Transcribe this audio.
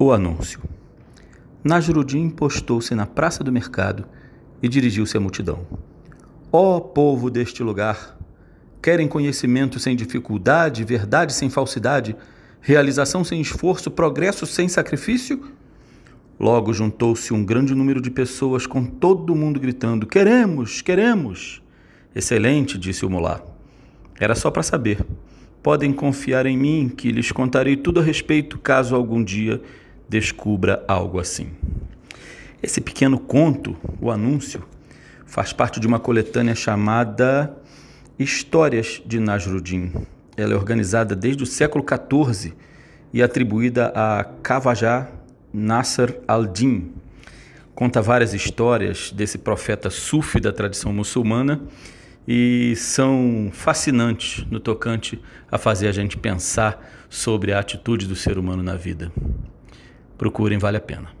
O anúncio. Najrudim postou-se na praça do mercado e dirigiu-se à multidão. Ó oh, povo deste lugar! Querem conhecimento sem dificuldade, verdade sem falsidade, realização sem esforço, progresso sem sacrifício? Logo juntou-se um grande número de pessoas com todo mundo gritando: Queremos, queremos! Excelente, disse o mulá. Era só para saber. Podem confiar em mim que lhes contarei tudo a respeito caso algum dia descubra algo assim. Esse pequeno conto, o anúncio, faz parte de uma coletânea chamada Histórias de Nasruddin. Ela é organizada desde o século XIV e atribuída a Kavajá Nasser al-Din. Conta várias histórias desse profeta sufi da tradição muçulmana e são fascinantes no tocante a fazer a gente pensar sobre a atitude do ser humano na vida. Procurem, vale a pena.